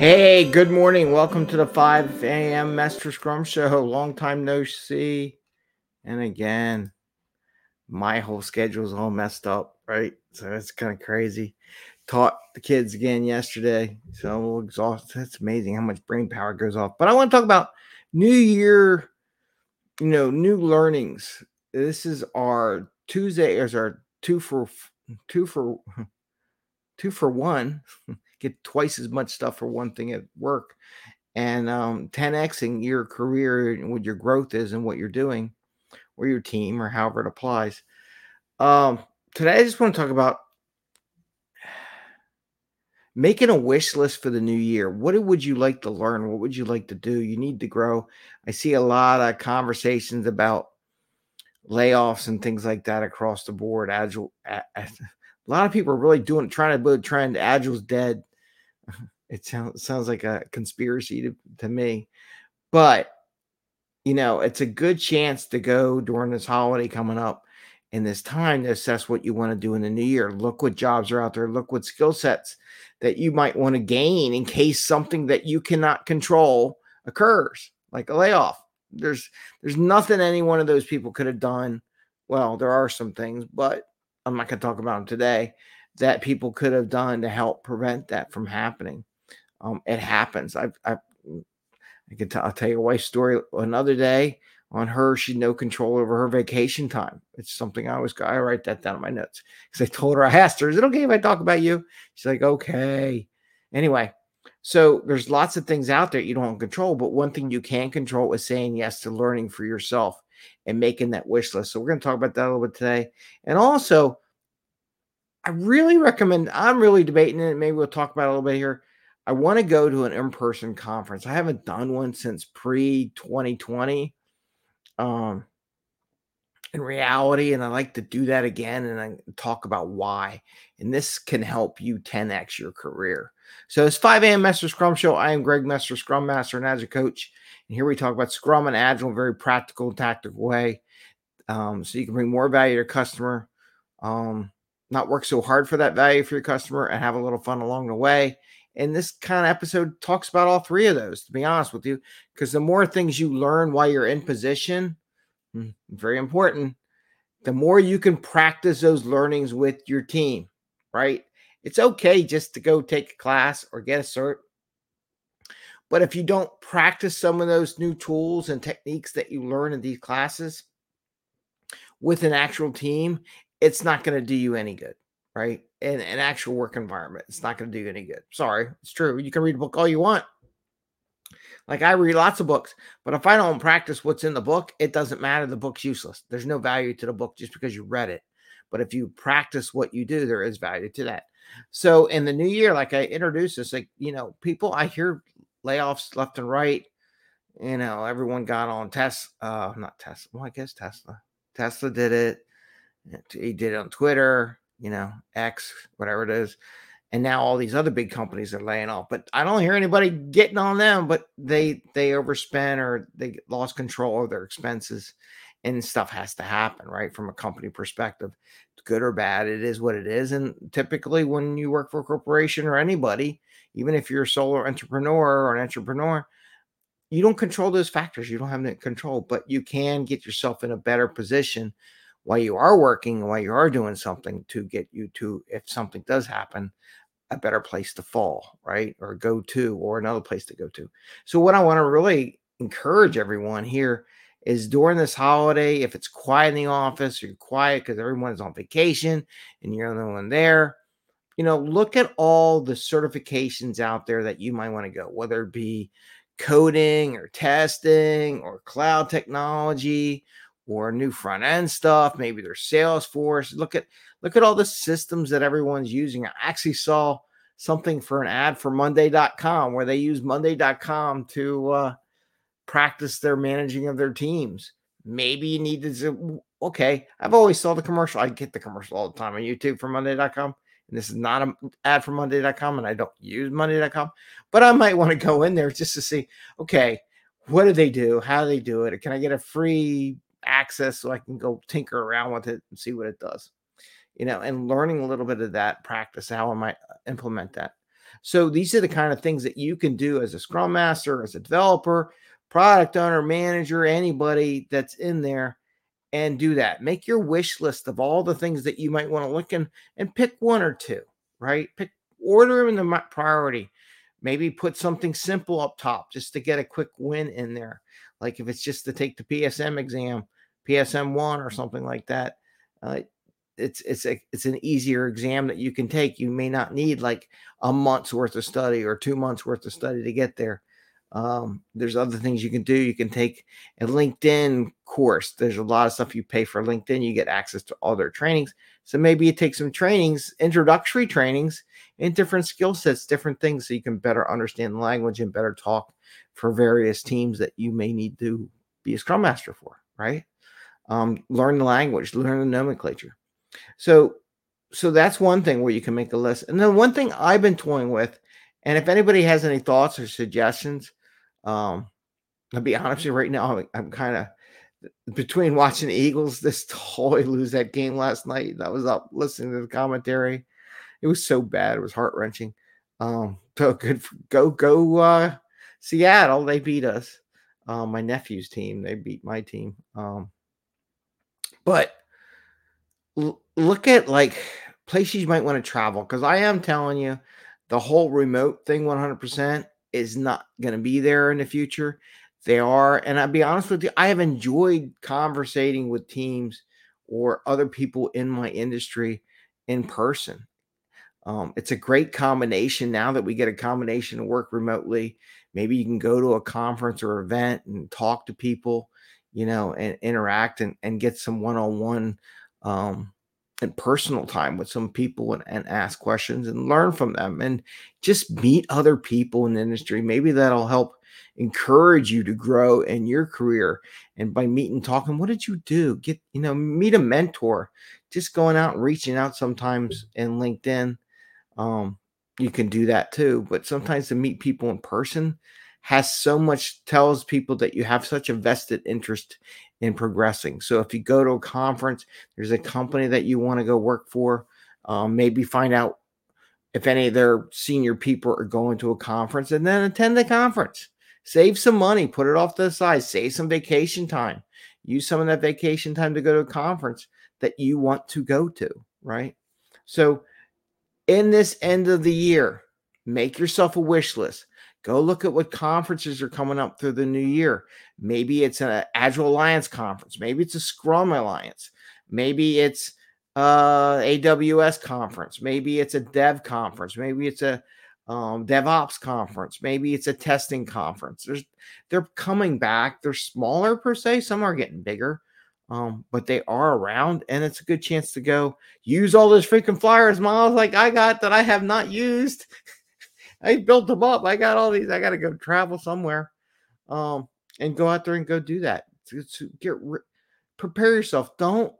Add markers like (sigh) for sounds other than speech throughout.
Hey, good morning. Welcome to the 5 a.m. Mester Scrum Show. Long time no see. And again, my whole schedule is all messed up, right? So it's kind of crazy. Taught the kids again yesterday. So exhausted. It's amazing how much brain power goes off. But I want to talk about New Year, you know, new learnings. This is our Tuesday, is our two for two for (laughs) two for one. (laughs) Get twice as much stuff for one thing at work. And um 10xing your career and what your growth is and what you're doing, or your team, or however it applies. Um, today I just want to talk about making a wish list for the new year. What would you like to learn? What would you like to do? You need to grow. I see a lot of conversations about layoffs and things like that across the board. Agile, a, a, lot of people are really doing trying to build trend. Agile's dead. (laughs) It sounds sounds like a conspiracy to, to me, but you know it's a good chance to go during this holiday coming up in this time to assess what you want to do in the new year. Look what jobs are out there. Look what skill sets that you might want to gain in case something that you cannot control occurs, like a layoff. There's there's nothing any one of those people could have done. Well, there are some things, but I'm not going to talk about them today that people could have done to help prevent that from happening. Um, it happens. I've, I've I can tell, I'll tell your wife's story another day on her. She had no control over her vacation time. It's something I always I write that down in my notes because I told her I asked her, "Is it okay if I talk about you?" She's like, "Okay." Anyway, so there's lots of things out there you don't control, but one thing you can control is saying yes to learning for yourself and making that wish list. So we're going to talk about that a little bit today, and also. I really recommend. I'm really debating it. Maybe we'll talk about it a little bit here. I want to go to an in-person conference. I haven't done one since pre 2020 um, in reality, and I like to do that again and I talk about why. And this can help you 10x your career. So it's 5 a.m. Mester Scrum Show. I am Greg Mester, Scrum Master and Agile Coach. And here we talk about Scrum and Agile in a very practical and tactical way. Um, so you can bring more value to your customer, um, not work so hard for that value for your customer, and have a little fun along the way. And this kind of episode talks about all three of those, to be honest with you, because the more things you learn while you're in position, hmm, very important, the more you can practice those learnings with your team, right? It's okay just to go take a class or get a cert. But if you don't practice some of those new tools and techniques that you learn in these classes with an actual team, it's not going to do you any good right? In an actual work environment, it's not going to do you any good. Sorry, it's true. You can read a book all you want. Like I read lots of books, but if I don't practice what's in the book, it doesn't matter. The book's useless. There's no value to the book just because you read it. But if you practice what you do, there is value to that. So in the new year, like I introduced this, like, you know, people, I hear layoffs left and right. You know, everyone got on Tesla, uh, not Tesla. Well, I guess Tesla. Tesla did it. He did it on Twitter you know, X, whatever it is. And now all these other big companies are laying off. But I don't hear anybody getting on them, but they they overspend or they lost control of their expenses and stuff has to happen, right? From a company perspective. Good or bad, it is what it is. And typically when you work for a corporation or anybody, even if you're a solo entrepreneur or an entrepreneur, you don't control those factors. You don't have any control, but you can get yourself in a better position while you are working, while you are doing something to get you to, if something does happen, a better place to fall, right? Or go to, or another place to go to. So, what I want to really encourage everyone here is during this holiday, if it's quiet in the office, you're quiet because everyone's on vacation and you're the only one there, you know, look at all the certifications out there that you might want to go, whether it be coding or testing or cloud technology or new front end stuff. Maybe there's Salesforce. Look at look at all the systems that everyone's using. I actually saw something for an ad for Monday.com where they use Monday.com to uh, practice their managing of their teams. Maybe you need to. Okay, I've always saw the commercial. I get the commercial all the time on YouTube for Monday.com. And this is not an ad for Monday.com, and I don't use Monday.com, but I might want to go in there just to see, okay, what do they do? How do they do it? Can I get a free access so I can go tinker around with it and see what it does. You know, and learning a little bit of that practice, how I might uh, implement that. So these are the kind of things that you can do as a scrum master, as a developer, product owner, manager, anybody that's in there and do that. Make your wish list of all the things that you might want to look in and pick one or two, right? Pick order them in the priority. Maybe put something simple up top just to get a quick win in there. Like if it's just to take the PSM exam, PSM one or something like that. Uh, it's it's a it's an easier exam that you can take. You may not need like a month's worth of study or two months worth of study to get there. Um, there's other things you can do. You can take a LinkedIn course. There's a lot of stuff you pay for LinkedIn. You get access to all their trainings. So maybe you take some trainings, introductory trainings in different skill sets, different things, so you can better understand language and better talk for various teams that you may need to be a scrum master for. Right? Um, learn the language, learn the nomenclature. So, so that's one thing where you can make a list. And then one thing I've been toying with, and if anybody has any thoughts or suggestions, um, I'll be honest with you right now, I'm, I'm kind of between watching the Eagles (laughs) this totally lose that game last night. I was up listening to the commentary. It was so bad. It was heart wrenching. Um, so good. For, go, go, uh, Seattle. They beat us. Um, my nephew's team. They beat my team. Um, but l- look at like places you might want to travel because I am telling you, the whole remote thing 100% is not going to be there in the future. They are, and I'll be honest with you, I have enjoyed conversating with teams or other people in my industry in person. Um, it's a great combination now that we get a combination to work remotely. Maybe you can go to a conference or event and talk to people, you know, and interact and, and get some one on one um and personal time with some people and, and ask questions and learn from them and just meet other people in the industry. Maybe that'll help encourage you to grow in your career. And by meeting, talking, what did you do? Get, you know, meet a mentor. Just going out and reaching out sometimes in LinkedIn. Um, you can do that too. But sometimes to meet people in person has so much tells people that you have such a vested interest in progressing. So if you go to a conference, there's a company that you want to go work for, um, maybe find out if any of their senior people are going to a conference and then attend the conference. Save some money, put it off to the side, save some vacation time. Use some of that vacation time to go to a conference that you want to go to, right? So in this end of the year, make yourself a wish list. Go look at what conferences are coming up through the new year. Maybe it's an Agile Alliance conference. Maybe it's a Scrum Alliance. Maybe it's uh AWS conference. Maybe it's a Dev conference. Maybe it's a um, DevOps conference. Maybe it's a testing conference. There's they're coming back. They're smaller per se. Some are getting bigger, um, but they are around, and it's a good chance to go use all those freaking flyers, miles like I got that I have not used. (laughs) I built them up. I got all these. I got to go travel somewhere, um, and go out there and go do that. To, to get prepare yourself. Don't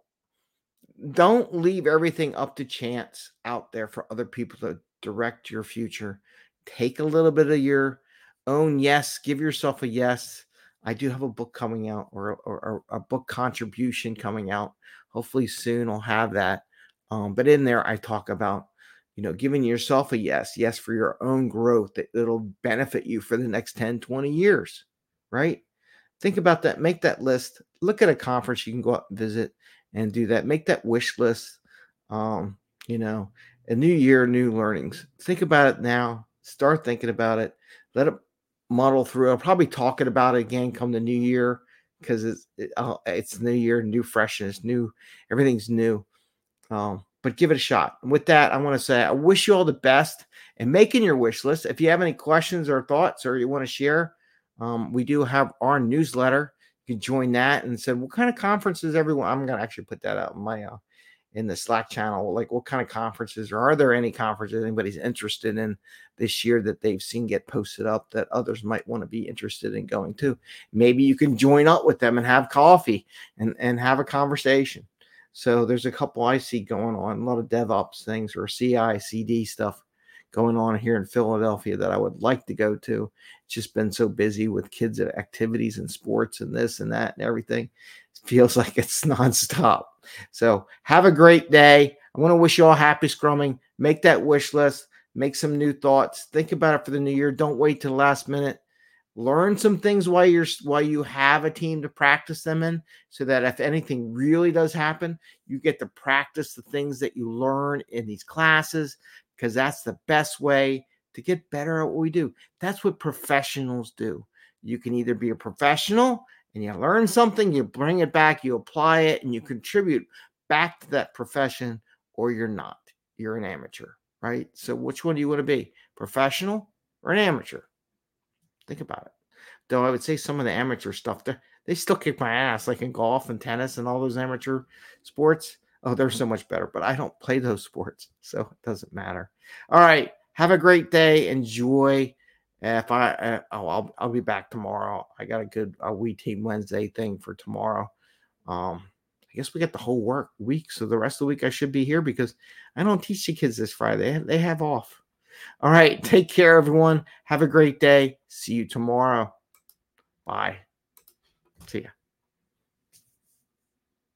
don't leave everything up to chance out there for other people to direct your future. Take a little bit of your own yes. Give yourself a yes. I do have a book coming out or, or, or a book contribution coming out. Hopefully soon I'll have that. Um, but in there, I talk about you know, giving yourself a yes, yes for your own growth that it'll benefit you for the next 10, 20 years, right? Think about that. Make that list. Look at a conference you can go out and visit and do that. Make that wish list. Um, you know, a new year, new learnings. Think about it now. Start thinking about it. Let it muddle through. I'll probably talking about it again come the new year because it's it, it's new year, new freshness, new everything's new. Um, but give it a shot. And with that, I want to say I wish you all the best in making your wish list. If you have any questions or thoughts or you want to share, um, we do have our newsletter. You can join that and said, what kind of conferences everyone? I'm to actually put that out in my uh, in the Slack channel. Like, what kind of conferences or are there any conferences anybody's interested in this year that they've seen get posted up that others might want to be interested in going to? Maybe you can join up with them and have coffee and and have a conversation. So there's a couple I see going on, a lot of DevOps things or CI, CD stuff going on here in Philadelphia that I would like to go to. It's just been so busy with kids activities and sports and this and that and everything. It feels (laughs) like it's nonstop. So have a great day. I want to wish you all happy scrumming. Make that wish list. make some new thoughts. Think about it for the new year. Don't wait the last minute. Learn some things while you're while you have a team to practice them in, so that if anything really does happen, you get to practice the things that you learn in these classes, because that's the best way to get better at what we do. That's what professionals do. You can either be a professional and you learn something, you bring it back, you apply it, and you contribute back to that profession, or you're not. You're an amateur right? So which one do you want to be, professional or an amateur? Think about it. Though I would say some of the amateur stuff, they still kick my ass, like in golf and tennis and all those amateur sports. Oh, they're so much better, but I don't play those sports, so it doesn't matter. All right, have a great day. Enjoy. If I, uh, oh, I'll, I'll be back tomorrow. I got a good a We Team Wednesday thing for tomorrow. Um, I guess we got the whole work week. So the rest of the week I should be here because I don't teach the kids this Friday. They have off. All right. Take care, everyone. Have a great day. See you tomorrow. Bye. See ya.